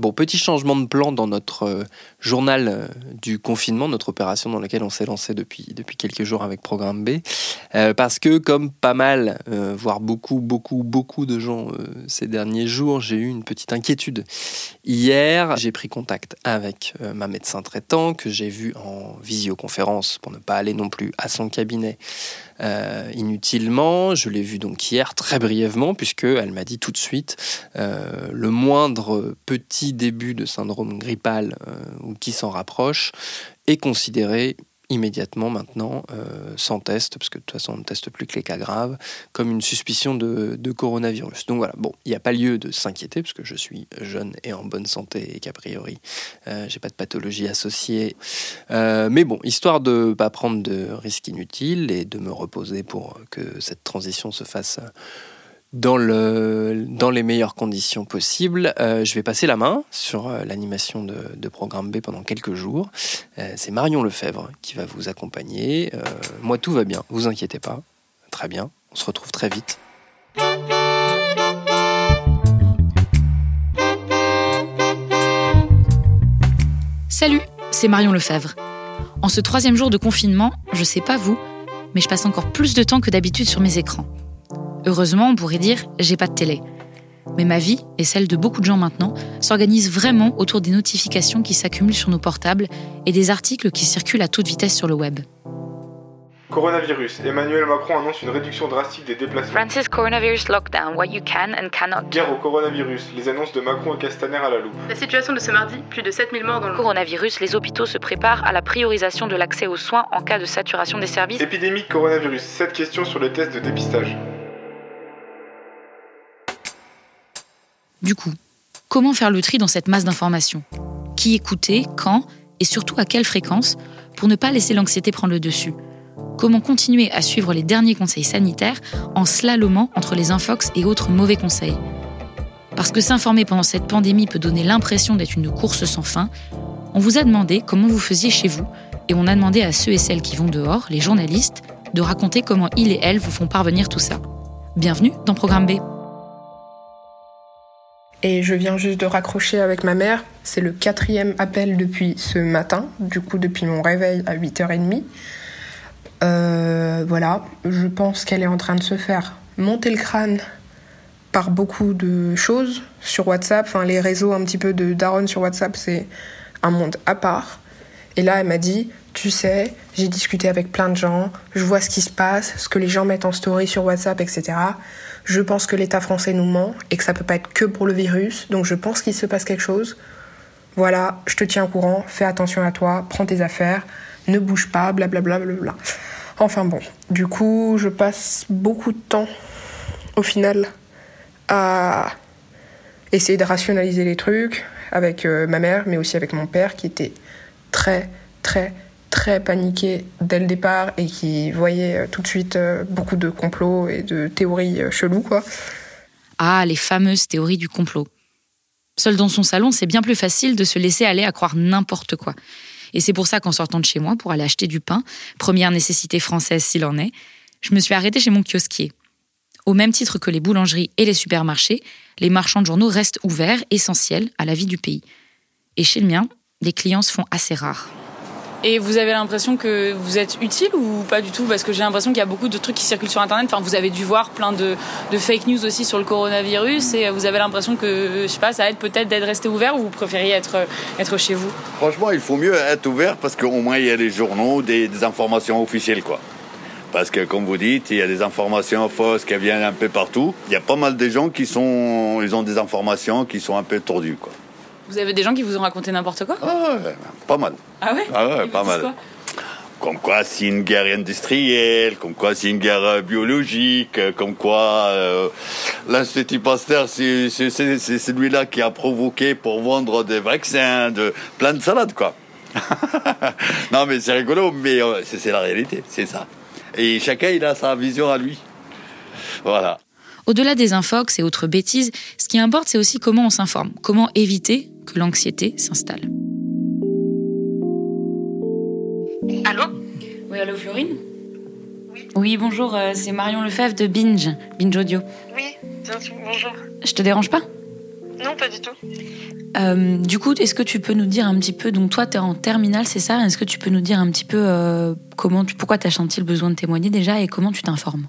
Bon, petit changement de plan dans notre euh, journal euh, du confinement, notre opération dans laquelle on s'est lancé depuis, depuis quelques jours avec Programme B. Euh, parce que, comme pas mal, voire beaucoup, beaucoup, beaucoup de gens ces derniers jours, j'ai eu une petite inquiétude. Hier, j'ai pris contact avec ma médecin traitant, que j'ai vu en visioconférence pour ne pas aller non plus à son cabinet inutilement. Je l'ai vu donc hier très brièvement, puisqu'elle m'a dit tout de suite le moindre petit début de syndrome grippal euh, ou qui s'en rapproche est considéré immédiatement maintenant, euh, sans test, parce que de toute façon on ne teste plus que les cas graves, comme une suspicion de, coronavirus. Donc voilà, bon, il n'y a pas lieu de s'inquiéter, parce que je suis jeune et en bonne santé et qu'a priori euh, j'ai pas de pathologie associée. mais bon, histoire de ne pas prendre de risques inutiles et de me reposer pour que cette transition se fasse dans, le, dans les meilleures conditions possibles. Euh, je vais passer la main sur euh, l'animation de, de, Programme B pendant quelques jours. Euh, c'est Marion Lefebvre qui va vous accompagner. moi, tout va bien, vous inquiétez pas. Très bien, on se retrouve très vite. Salut, c'est Marion Lefebvre. En ce troisième jour de confinement, je sais pas vous, mais je passe encore plus de temps que d'habitude sur mes écrans. Heureusement, on pourrait dire j'ai pas de télé. Mais ma vie, et celle de beaucoup de gens maintenant, s'organise vraiment autour des notifications qui s'accumulent sur nos portables et des articles qui circulent à toute vitesse sur le web. Coronavirus. Emmanuel Macron annonce une réduction drastique des déplacements. Francis Coronavirus Lockdown, what you can and cannot. Guerre au coronavirus. Les annonces de Macron et Castaner à la loupe. La situation de ce mardi, plus de 7000 morts dans le coronavirus. Les hôpitaux se préparent à la priorisation de l'accès aux soins en cas de saturation des services. Épidémique coronavirus. Cette question sur les tests de dépistage. Du coup, comment faire le tri dans cette masse d'informations? Qui écouter, quand et surtout à quelle fréquence pour ne pas laisser l'anxiété prendre le dessus? Comment continuer à suivre les derniers conseils sanitaires en slalomant entre les infox et autres mauvais conseils? Parce que s'informer pendant cette pandémie peut donner l'impression d'être une course sans fin, on vous a demandé comment vous faisiez chez vous et on a demandé à ceux et celles qui vont dehors, les journalistes, de raconter comment ils et elles vous font parvenir tout ça. Bienvenue dans Programme B. Et je viens juste de raccrocher avec ma mère. C'est le quatrième appel depuis ce matin, du coup depuis mon réveil à 8h30. Euh, voilà, je pense qu'elle est en train de se faire monter le crâne par beaucoup de choses sur WhatsApp. Enfin, les réseaux un petit peu de Daron sur WhatsApp, c'est un monde à part. Et là, elle m'a dit, tu sais, j'ai discuté avec plein de gens, je vois ce qui se passe, ce que les gens mettent en story sur WhatsApp, etc. Je pense que l'État français nous ment et que ça peut pas être que pour le virus. Donc je pense qu'il se passe quelque chose. Voilà, je te tiens au courant, fais attention à toi, prends tes affaires, ne bouge pas, blablabla. Bla, bla, bla. Enfin bon, du coup, je passe beaucoup de temps au final à essayer de rationaliser les trucs avec euh, ma mère, mais aussi avec mon père qui était très, très, très paniqué dès le départ et qui voyait euh, tout de suite euh, beaucoup de complots et de théories euh, cheloues, quoi. Ah, les fameuses théories du complot. Seul dans son salon, c'est bien plus facile de se laisser aller à croire n'importe quoi. Et c'est pour ça qu'en sortant de chez moi pour aller acheter du pain, première nécessité française s'il en est, je me suis arrêtée chez mon kiosquier. Au même titre que les boulangeries et les supermarchés, les marchands de journaux restent ouverts, essentiels à la vie du pays. Et chez le mien, les clients se font assez rares. Et vous avez l'impression que vous êtes utile ou pas du tout? Parce que j'ai l'impression qu'il y a beaucoup de trucs qui circulent sur Internet. Enfin, vous avez dû voir plein de, fake news aussi sur le coronavirus et vous avez l'impression que, je sais pas, ça aide peut-être d'être resté ouvert ou vous préfériez être, être chez vous? Franchement, il faut mieux être ouvert parce qu'au moins il y a les journaux, des, des informations officielles, quoi. Parce que, comme vous dites, il y a des informations fausses qui viennent un peu partout. Il y a pas mal de gens qui sont, ils ont des informations qui sont un peu tordues, quoi. Vous avez des gens qui vous ont raconté n'importe quoi Ah ouais, pas mal. Ah ouais Ah ouais, pas mal. comme quoi c'est une guerre industrielle, comme quoi c'est une guerre euh, biologique, euh, comme quoi euh, l'Institut Pasteur, c'est celui-là qui a provoqué pour vendre des vaccins, de plein de salades, quoi. non, mais c'est rigolo, mais c'est la réalité, c'est ça. Et chacun, il a sa vision à lui. Voilà. Au-delà des infox et autres bêtises, ce qui importe, c'est aussi comment on s'informe, comment éviter que l'anxiété s'installe. Allô? Oui, allô Florine? Oui. Oui, bonjour, euh, c'est Marion Lefebvre de Binge, Binge Audio. Oui, bonjour. Je te dérange pas? Non, pas du tout. Euh, du coup, est-ce que tu peux nous dire un petit peu, donc toi tu es en terminale, c'est ça? Est-ce que tu peux nous dire un petit peu euh, comment tu, pourquoi tu as senti le besoin de témoigner déjà et comment tu t'informes?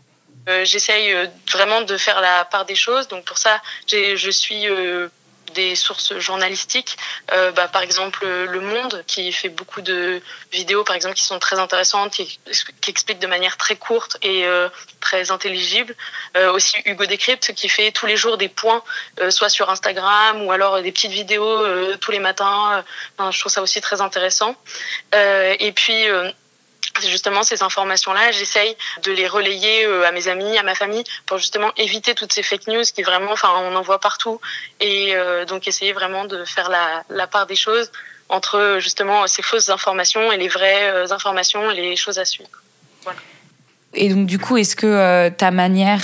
J'essaye vraiment de faire la part des choses. Donc pour ça, je suis des sources journalistiques, euh, bah, par exemple Le Monde, qui fait beaucoup de vidéos, par exemple, qui sont très intéressantes, qui, expliquent de manière très courte et euh, très intelligible. Euh, aussi Hugo Décrypte, qui fait tous les jours des points, soit sur Instagram ou alors des petites vidéos tous les matins. je trouve ça aussi très intéressant. et puis justement ces informations-là, j'essaye de les relayer euh, à mes amis, à ma famille, pour justement éviter toutes ces fake news qui vraiment, enfin, on en voit partout, et euh, donc essayer vraiment de faire la, part des choses entre justement ces fausses informations et les vraies euh, informations et les choses à suivre. Voilà. Et donc du coup, est-ce que ta manière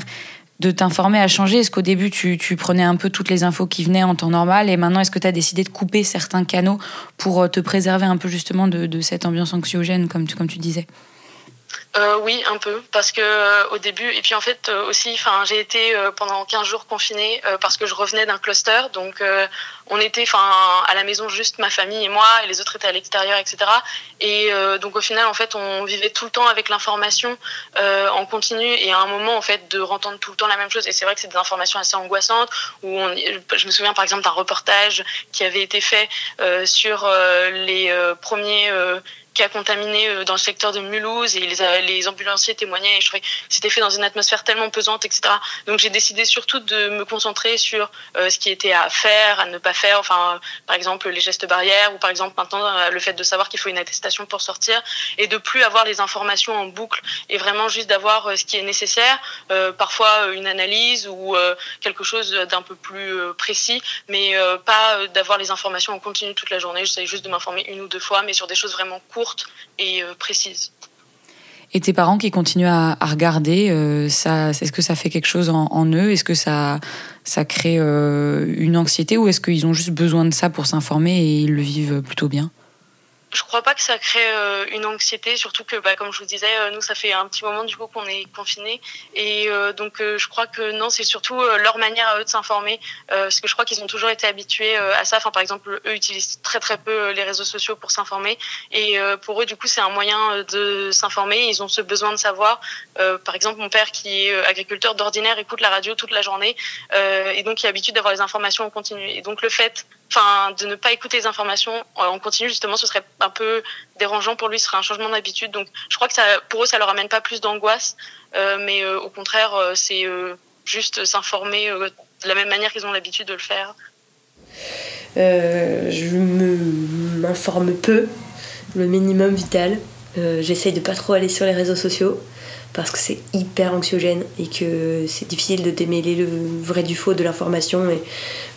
de t'informer a changé. Est-ce qu'au début, tu, prenais un peu toutes les infos qui venaient en temps normal et maintenant, est-ce que tu as décidé de couper certains canaux pour euh, te préserver un peu justement de, cette ambiance anxiogène, comme tu, comme tu disais? Euh, oui, un peu, parce que euh, au début, et puis en fait euh, aussi, enfin, j'ai été pendant 15 jours confinée parce que je revenais d'un cluster, donc on était, enfin, à la maison juste ma famille et moi, et les autres étaient à l'extérieur, etc. Et donc au final, en fait, on vivait tout le temps avec l'information en continu, et à un moment, en fait, de entendre tout le temps la même chose. Et c'est vrai que c'est des informations assez angoissantes. Où je me souviens par exemple d'un reportage qui avait été fait sur les premiers qui a contaminé euh, dans le secteur de Mulhouse et les, les ambulanciers témoignaient et je trouvais que c'était fait dans une atmosphère tellement pesante, etc. Donc j'ai décidé surtout de me concentrer sur euh, ce qui était à faire, à ne pas faire, enfin par exemple les gestes barrières ou par exemple maintenant euh, le fait de savoir qu'il faut une attestation pour sortir et de plus avoir les informations en boucle et vraiment juste d'avoir ce qui est nécessaire, parfois une analyse ou quelque chose d'un peu plus précis, mais pas d'avoir les informations en continu toute la journée. J'essaie juste de m'informer une ou deux fois, mais sur des choses vraiment courtes et euh, précise. Et tes parents qui continuent à, regarder, euh, ça, est-ce que ça fait quelque chose en, eux? Est-ce que ça, ça crée euh, une anxiété ou est-ce qu'ils ont juste besoin de ça pour s'informer et ils le vivent plutôt bien? Je crois pas que ça crée euh, une anxiété, surtout que, bah, comme je vous disais, euh, nous, ça fait un petit moment du coup qu'on est confinés. Et euh, donc, je crois que non, c'est surtout leur manière à eux de s'informer, parce que je crois qu'ils ont toujours été habitués à ça. Enfin, par exemple, eux utilisent très très peu les réseaux sociaux pour s'informer. Et pour eux, du coup, c'est un moyen de s'informer. Ils ont ce besoin de savoir. par exemple, mon père, qui est agriculteur d'ordinaire, écoute la radio toute la journée. et donc, il a l'habitude d'avoir les informations en continu. Et donc, le fait enfin de ne pas écouter les informations en continu justement ce serait un peu dérangeant pour lui ce serait un changement d'habitude. Donc je crois que ça pour eux ça leur amène pas plus d'angoisse euh, mais euh, au contraire euh, c'est juste s'informer de la même manière qu'ils ont l'habitude de le faire. Je m'informe peu le minimum vital. J'essaye de pas trop aller sur les réseaux sociaux parce que c'est hyper anxiogène et que c'est difficile de démêler le vrai du faux de l'information. Et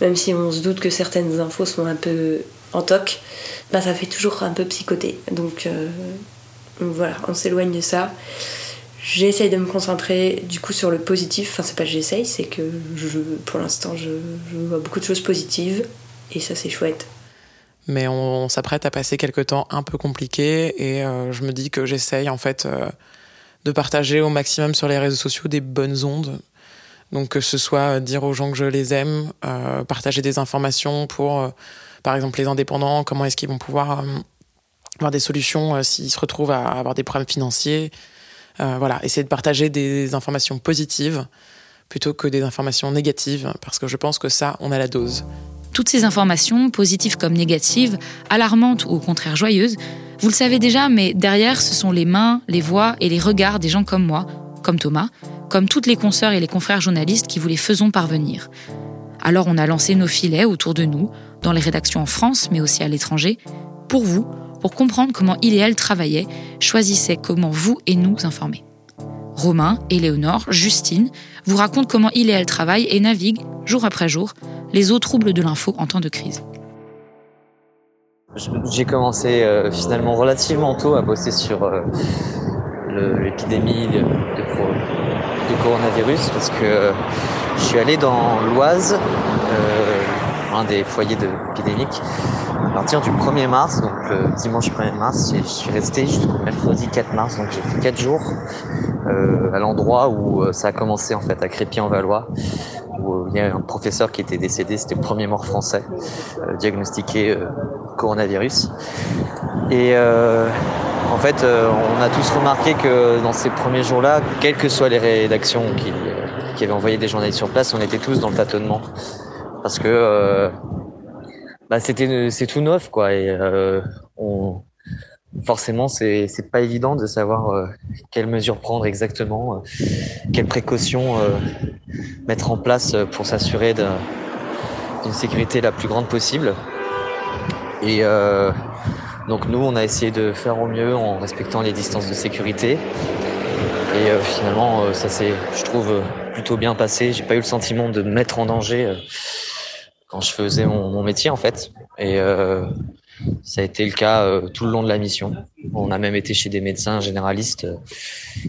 même si on se doute que certaines infos sont un peu en toc, bah ça fait toujours un peu psychoter. Donc, euh, voilà, on s'éloigne de ça. J'essaye de me concentrer du coup sur le positif. Enfin, c'est pas que j'essaye, c'est que pour l'instant, je, vois beaucoup de choses positives et ça, c'est chouette mais on, s'apprête à passer quelques temps un peu compliqués et euh, je me dis que j'essaye en fait euh, de partager au maximum sur les réseaux sociaux des bonnes ondes Donc que ce soit dire aux gens que je les aime, partager des informations pour, par exemple, les indépendants, comment est-ce qu'ils vont pouvoir avoir des solutions s'ils se retrouvent à avoir des problèmes financiers. voilà, essayer de partager des informations positives plutôt que des informations négatives, parce que je pense que ça, on a la dose. Toutes ces informations, positives comme négatives, alarmantes ou au contraire joyeuses, vous le savez déjà, mais derrière, ce sont les mains, les voix et les regards des gens comme moi, comme Thomas, comme toutes les consoeurs et les confrères journalistes qui vous les faisons parvenir. Alors on a lancé nos filets autour de nous, dans les rédactions en France, mais aussi à l'étranger, pour vous, pour comprendre comment il et elle travaillaient, choisissaient comment vous et nous informer. Romain, Éléonore, Justine vous racontent comment il et elle travaillent et naviguent, jour après jour, les eaux troubles de l'info en temps de crise. J'ai commencé euh, finalement relativement tôt à bosser sur euh, l'épidémie de, coronavirus parce que euh, je suis allé dans l'Oise, un des foyers de épidémiques, à partir du 1er mars, donc le dimanche 1er mars, je suis resté jusqu'au mercredi 4 mars, donc j'ai fait 4 jours euh, à l'endroit où euh, ça a commencé en fait, à Crépy-en-Valois, où il y a un professeur qui était décédé, c'était le premier mort français euh, diagnostiqué coronavirus. Et en fait, on a tous remarqué que dans ces premiers jours-là, quelles que soient les rédactions qui, qui avaient envoyé des journalistes sur place, on était tous dans le tâtonnement. Parce que bah c'était c'est tout neuf quoi. Et euh, forcément c'est pas évident de savoir euh, quelles mesures prendre exactement euh, quelles précautions euh, mettre en place pour s'assurer d'une sécurité la plus grande possible et donc nous on a essayé de faire au mieux en respectant les distances de sécurité et finalement ça s'est je trouve plutôt bien passé j'ai pas eu le sentiment de me mettre en danger quand je faisais mon, métier en fait. Et euh, ça a été le cas euh, tout le long de la mission. On a même été chez des médecins généralistes euh,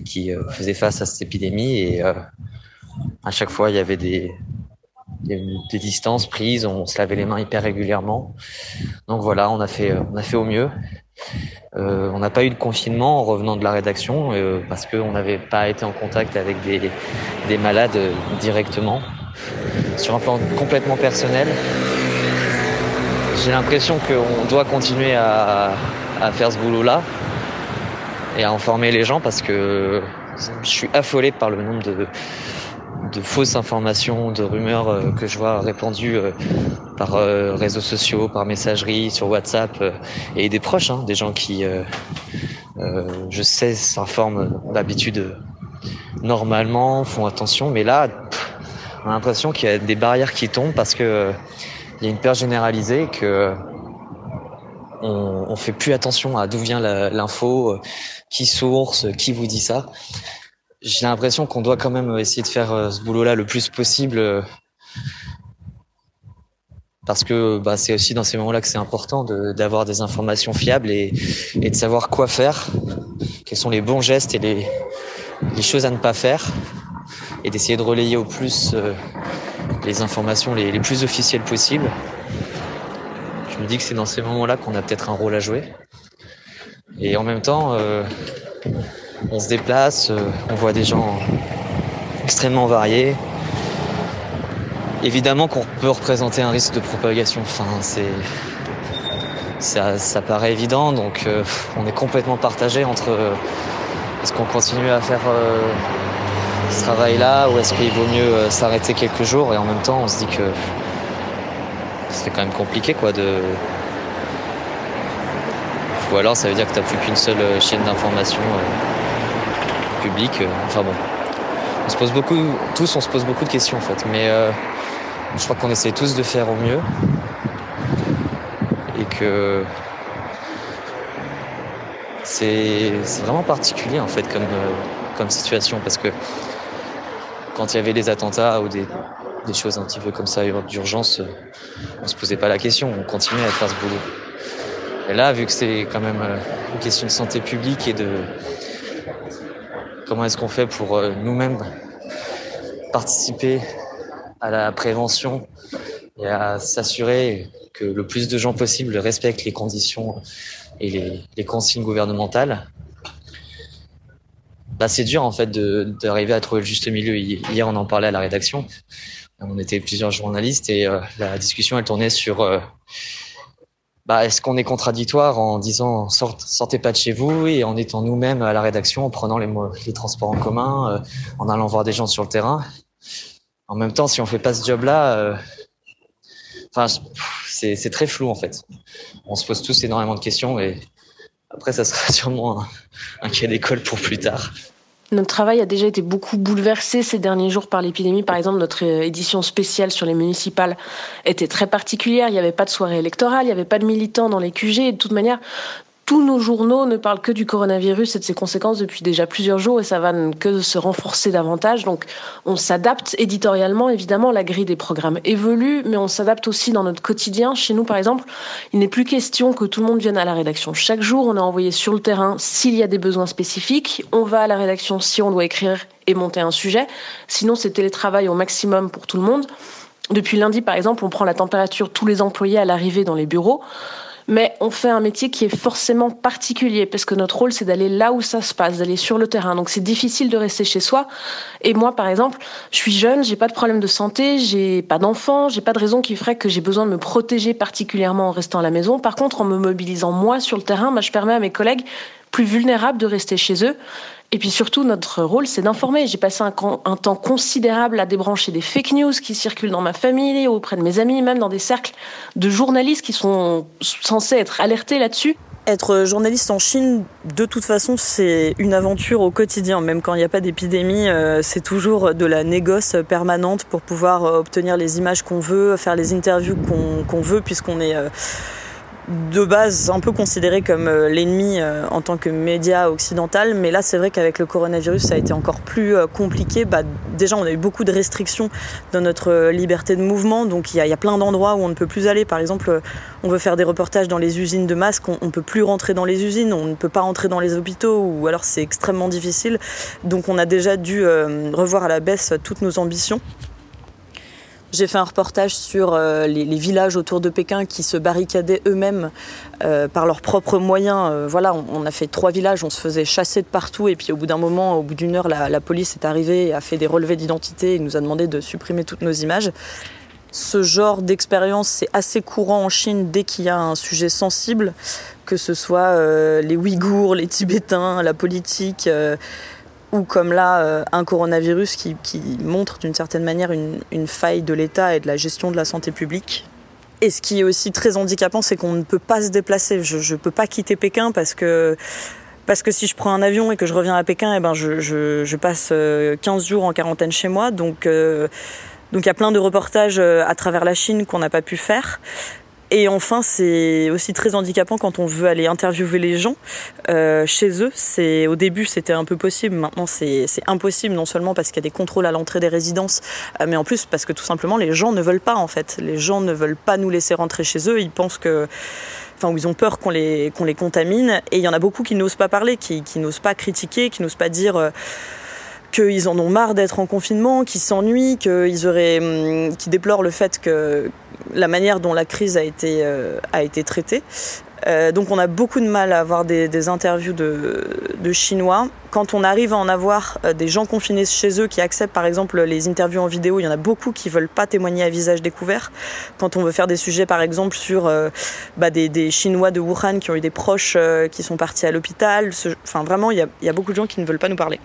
qui faisaient face à cette épidémie et à chaque fois il y avait des, des, distances prises, on se lavait les mains hyper régulièrement. Donc voilà, on a fait, on a fait au mieux. on n'a pas eu de confinement en revenant de la rédaction parce qu'on n'avait pas été en contact avec des, des malades directement sur un plan complètement personnel. J'ai l'impression qu'on doit continuer à, faire ce boulot-là et à informer les gens parce que je suis affolé par le nombre de, fausses informations, de rumeurs euh, que je vois répandues euh, par euh, réseaux sociaux, par messagerie, sur WhatsApp et des proches, hein, des gens qui, je sais, s'informent d'habitude normalement, font attention, mais là, on a l'impression qu'il y a des barrières qui tombent parce que il y a une peur généralisée que on, on fait plus attention à d'où vient l'info, qui source, qui vous dit ça. J'ai l'impression qu'on doit quand même essayer de faire euh, ce boulot-là le plus possible euh, parce que bah, c'est aussi dans ces moments-là que c'est important d'avoir des informations fiables et, et, de savoir quoi faire, quels sont les bons gestes et les, les choses à ne pas faire et d'essayer de relayer au plus euh, les informations les, plus officielles possibles. Je me dis que c'est dans ces moments-là qu'on a peut-être un rôle à jouer. Et en même temps, euh, on se déplace, euh, on voit des gens extrêmement variés. Évidemment qu'on peut représenter un risque de propagation. Enfin, c'est ça, ça, paraît évident, donc on est complètement partagé entre est-ce qu'on continue à faire ce travail-là ou est-ce qu'il vaut mieux euh, s'arrêter quelques jours et en même temps on se dit que c'est quand même compliqué quoi de ou alors ça veut dire que t'as plus qu'une seule euh, chaîne d'information euh, publique enfin bon. On se pose beaucoup tous on se pose beaucoup de questions en fait. Mais je crois qu'on essaie tous de faire au mieux. Et que c'est vraiment particulier en fait comme, comme situation. Parce que quand il y avait des attentats ou des, choses un petit peu comme ça d'urgence, on se posait pas la question, on continuait à faire ce boulot. Et là, vu que c'est quand même euh, une question de santé publique et de comment est-ce qu'on fait pour euh, nous-mêmes participer à la prévention et à s'assurer que le plus de gens possible respectent les conditions et les consignes gouvernementales, bah, c'est dur en fait d'arriver à trouver le juste milieu. Hier, on en parlait à la rédaction. On était plusieurs journalistes et euh, la discussion elle tournait sur euh, bah, est-ce qu'on est contradictoire en disant sortez pas de chez vous et en étant nous-mêmes à la rédaction, en prenant les, transports en commun, euh, en allant voir des gens sur le terrain? En même temps, si on fait pas ce job-là, enfin, c'est très flou en fait. On se pose tous énormément de questions et après, ça sera sûrement un, un cas d'école pour plus tard. Notre travail a déjà été beaucoup bouleversé ces derniers jours par l'épidémie. Par exemple, notre édition spéciale sur les municipales était très particulière. Il n'y avait pas de soirée électorale, il n'y avait pas de militants dans les QG. Et de toute manière, tous nos journaux ne parlent que du coronavirus et de ses conséquences depuis déjà plusieurs jours et ça va que se renforcer davantage. Donc on s'adapte éditorialement, évidemment, la grille des programmes évolue, mais on s'adapte aussi dans notre quotidien. Chez nous, par exemple, il n'est plus question que tout le monde vienne à la rédaction. Chaque jour, on est envoyé sur le terrain s'il y a des besoins spécifiques. On va à la rédaction si on doit écrire et monter un sujet. Sinon, c'est télétravail au maximum pour tout le monde. Depuis lundi, par exemple, on prend la température tous les employés à l'arrivée dans les bureaux mais on fait un métier qui est forcément particulier parce que notre rôle c'est d'aller là où ça se passe, d'aller sur le terrain. Donc c'est difficile de rester chez soi. Et moi par exemple, je suis jeune, j'ai pas de problème de santé, j'ai pas d'enfant, j'ai pas de raison qui ferait que j'ai besoin de me protéger particulièrement en restant à la maison. Par contre, en me mobilisant moi sur le terrain, bah, je permets à mes collègues plus vulnérables de rester chez eux et puis surtout, notre rôle, c'est d'informer. J'ai passé un, temps considérable à débrancher des fake news qui circulent dans ma famille, auprès de mes amis, même dans des cercles de journalistes qui sont censés être alertés là-dessus. Être journaliste en Chine, de toute façon, c'est une aventure au quotidien. Même quand il n'y a pas d'épidémie, euh, c'est toujours de la négoce permanente pour pouvoir euh, obtenir les images qu'on veut, faire les interviews qu'on veut, puisqu'on est euh, de base un peu considéré comme euh, l'ennemi euh, en tant que média occidental, mais là c'est vrai qu'avec le coronavirus ça a été encore plus euh, compliqué. Bah, déjà on a eu beaucoup de restrictions dans notre liberté de mouvement, donc il y a, plein d'endroits où on ne peut plus aller. Par exemple, on veut faire des reportages dans les usines de masques, on ne peut plus rentrer dans les usines, on ne peut pas rentrer dans les hôpitaux, ou alors c'est extrêmement difficile. Donc on a déjà dû revoir à la baisse toutes nos ambitions. J'ai fait un reportage sur euh, les, villages autour de Pékin qui se barricadaient eux-mêmes euh, par leurs propres moyens. Euh, voilà, on, a fait trois villages, on se faisait chasser de partout et puis au bout d'un moment, au bout d'une heure, la, police est arrivée et a fait des relevés d'identité et nous a demandé de supprimer toutes nos images. Ce genre d'expérience, c'est assez courant en Chine dès qu'il y a un sujet sensible, que ce soit les Ouïghours, les Tibétains, la politique ou comme là euh, un coronavirus qui, montre d'une certaine manière une, faille de l'État et de la gestion de la santé publique. Et ce qui est aussi très handicapant, c'est qu'on ne peut pas se déplacer. Je ne peux pas quitter Pékin parce que parce que si je prends un avion et que je reviens à Pékin, eh ben je, je, passe 15 euh, jours en quarantaine chez moi. Donc euh, donc il y a plein de reportages à travers la Chine qu'on n'a pas pu faire. Et enfin, c'est aussi très handicapant quand on veut aller interviewer les gens euh, chez eux. C'est au début c'était un peu possible, maintenant c'est impossible non seulement parce qu'il y a des contrôles à l'entrée des résidences, euh, mais en plus parce que tout simplement les gens ne veulent pas en fait. Les gens ne veulent pas nous laisser rentrer chez eux. Ils pensent que Enfin, ils ont peur qu'on les, qu'on les contamine. Et il y en a beaucoup qui n'osent pas parler, qui, qui n'osent pas critiquer, qui n'osent pas dire euh, qu'ils en ont marre d'être en confinement, qu'ils s'ennuient, qu'ils auraient, hum, qui déplorent le fait que la manière dont la crise a été, euh, a été traitée. Euh, donc on a beaucoup de mal à avoir des, interviews de, Chinois. Quand on arrive à en avoir euh, des gens confinés chez eux qui acceptent par exemple les interviews en vidéo, il y en a beaucoup qui veulent pas témoigner à visage découvert. Quand on veut faire des sujets par exemple sur bah, des, Chinois de Wuhan qui ont eu des proches qui sont partis à l'hôpital, enfin vraiment il y a beaucoup de gens qui ne veulent pas nous parler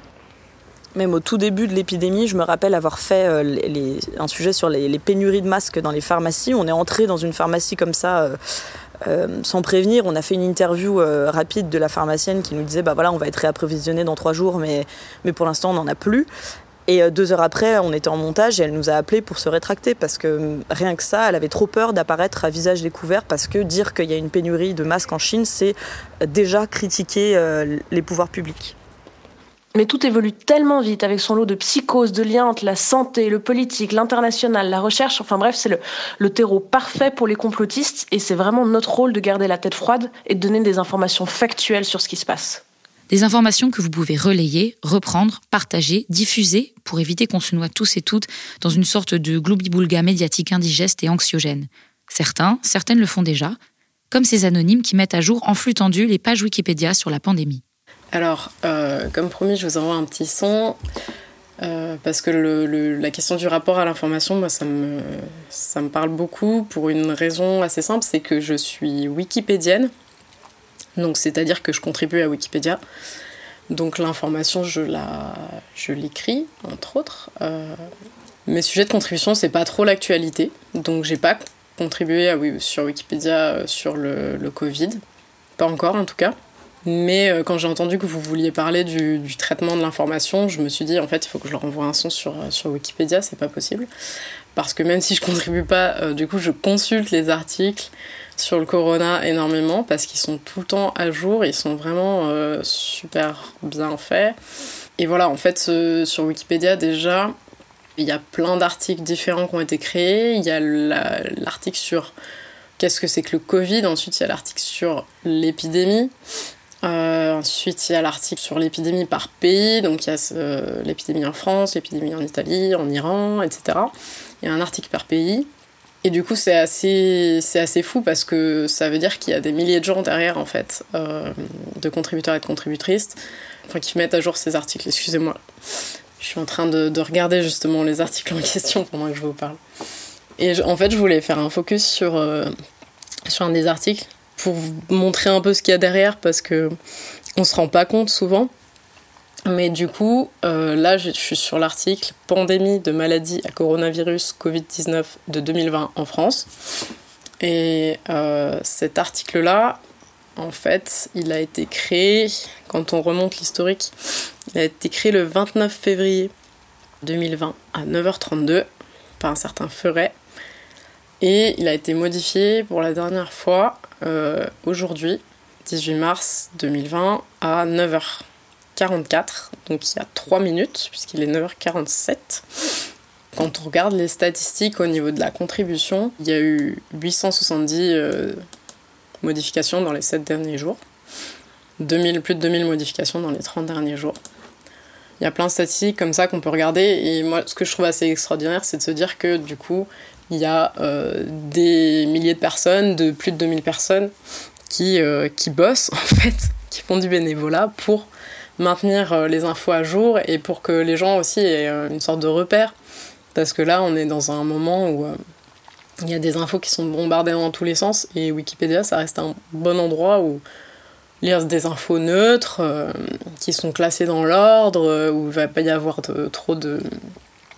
même au tout début de l'épidémie, je me rappelle avoir fait euh, un sujet sur les, pénuries de masques dans les pharmacies. On est entré dans une pharmacie comme ça. Euh, euh, sans prévenir, on a fait une interview rapide de la pharmacienne qui nous disait bah voilà on va être réapprovisionné dans trois jours mais, mais pour l'instant on n'en a plus. Et deux heures après, on était en montage et elle nous a appelé pour se rétracter parce que rien que ça, elle avait trop peur d'apparaître à visage découvert parce que dire qu'il y a une pénurie de masques en Chine, c'est déjà critiquer les pouvoirs publics. Mais tout évolue tellement vite avec son lot de psychoses, de liens entre la santé, le politique, l'international, la recherche. Enfin bref, c'est le, terreau parfait pour les complotistes et c'est vraiment notre rôle de garder la tête froide et de donner des informations factuelles sur ce qui se passe. Des informations que vous pouvez relayer, reprendre, partager, diffuser pour éviter qu'on se noie tous et toutes dans une sorte de gloubi-boulga médiatique indigeste et anxiogène. Certains, certaines le font déjà, comme ces anonymes qui mettent à jour en flux tendu les pages Wikipédia sur la pandémie. Alors, euh, comme promis, je vous envoie un petit son. Euh, parce que la question du rapport à l'information, moi, ça me, parle beaucoup pour une raison assez simple, c'est que je suis wikipédienne. Donc, c'est-à-dire que je contribue à Wikipédia. Donc, l'information, je l'écris, entre autres. Euh, mes sujets de contribution, c'est pas trop l'actualité. Donc, j'ai pas contribué sur Wikipédia sur le Covid. Pas encore, en tout cas. Mais euh, quand j'ai entendu que vous vouliez parler du, traitement de l'information, je me suis dit en fait il faut que je leur envoie un son sur, euh, sur Wikipédia, c'est pas possible. Parce que même si je contribue pas, euh, du coup je consulte les articles sur le corona énormément parce qu'ils sont tout le temps à jour, ils sont vraiment super bien faits. Et voilà, en fait sur Wikipédia déjà, il y a plein d'articles différents qui ont été créés. Il y a l'article sur qu'est-ce que c'est que le Covid, ensuite il y a l'article sur l'épidémie. Euh, ensuite, il y a l'article sur l'épidémie par pays, donc il y a euh, l'épidémie en France, l'épidémie en Italie, en Iran, etc. Il y a un article par pays. Et du coup, c'est assez, assez fou parce que ça veut dire qu'il y a des milliers de gens derrière, en fait, euh, de contributeurs et de contributrices, enfin, qui mettent à jour ces articles. Excusez-moi. Je suis en train de, de, regarder justement les articles en question pendant que je vous parle. Et en fait, je voulais faire un focus sur, sur un des articles pour montrer un peu ce qu'il y a derrière parce que on se rend pas compte souvent. Mais du coup, euh, là, je suis sur l'article Pandémie de maladie à coronavirus Covid-19 de 2020 en France. Et euh, cet article-là, en fait, il a été créé, quand on remonte l'historique, il a été créé le 29 février 2020 à 9h32 par un certain Feuret. Et il a été modifié pour la dernière fois euh, aujourd'hui, 18 mars 2020, à 9h44, donc il y a 3 minutes, puisqu'il est 9h47. Quand on regarde les statistiques au niveau de la contribution, il y a eu 870 euh, modifications dans les 7 derniers jours, 2000, plus de 2000 modifications dans les 30 derniers jours. Il y a plein de statistiques comme ça qu'on peut regarder, et moi ce que je trouve assez extraordinaire, c'est de se dire que du coup, il y a euh, des milliers de personnes, de plus de 2000 personnes, qui, euh, qui bossent en fait, qui font du bénévolat pour maintenir euh, les infos à jour et pour que les gens aussi aient une sorte de repère. Parce que là, on est dans un moment où il y a des infos qui sont bombardées dans tous les sens et Wikipédia, ça reste un bon endroit où lire des infos neutres, qui sont classées dans l'ordre, où il va pas y avoir trop de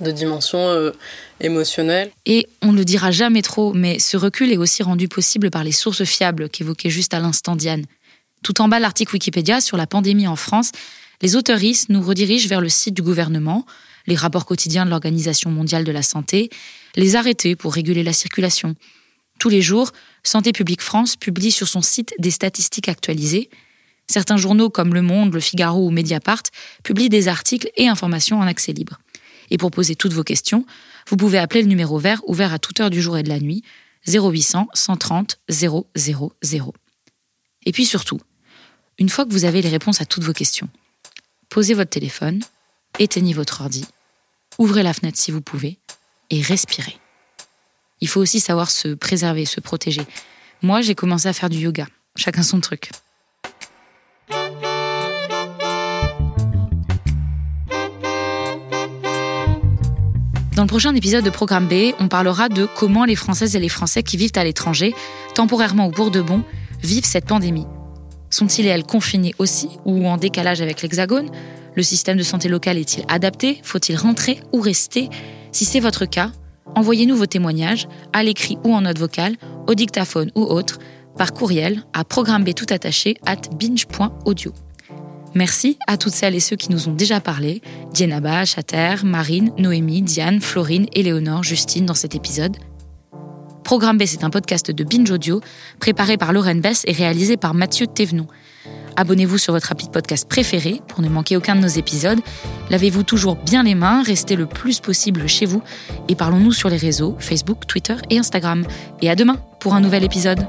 de dimension euh, émotionnelle. Et on ne le dira jamais trop, mais ce recul est aussi rendu possible par les sources fiables qu'évoquait juste à l'instant Diane. Tout en bas l'article Wikipédia sur la pandémie en France, les auteuristes nous redirigent vers le site du gouvernement, les rapports quotidiens de l'Organisation mondiale de la santé, les arrêtés pour réguler la circulation. Tous les jours, Santé publique France publie sur son site des statistiques actualisées. Certains journaux comme Le Monde, Le Figaro ou Mediapart publient des articles et informations en accès libre. Et pour poser toutes vos questions, vous pouvez appeler le numéro vert ouvert à toute heure du jour et de la nuit, 0800 130 000. Et puis surtout, une fois que vous avez les réponses à toutes vos questions, posez votre téléphone, éteignez votre ordi, ouvrez la fenêtre si vous pouvez, et respirez. Il faut aussi savoir se préserver, se protéger. Moi, j'ai commencé à faire du yoga. Chacun son truc. Dans le prochain épisode de Programme B, on parlera de comment les Françaises et les Français qui vivent à l'étranger, temporairement ou pour de bon, vivent cette pandémie. Sont-ils et elles confinés aussi ou en décalage avec l'Hexagone? Le système de santé local est-il adapté? Faut-il rentrer ou rester? Si c'est votre cas, envoyez-nous vos témoignages, à l'écrit ou en note vocale, au dictaphone ou autre, par courriel à programme B tout attaché at binge.audio. Merci à toutes celles et ceux qui nous ont déjà parlé, Dienaba, Chater, Marine, Noémie, Diane, Florine, Éléonore, Justine dans cet épisode. Programme B, c'est un podcast de Binge Audio, préparé par Lorraine Bess et réalisé par Mathieu Thévenon. Abonnez-vous sur votre appli de podcast préféré pour ne manquer aucun de nos épisodes. Lavez-vous toujours bien les mains, restez le plus possible chez vous et parlons-nous sur les réseaux Facebook, Twitter et Instagram. Et à demain pour un nouvel épisode.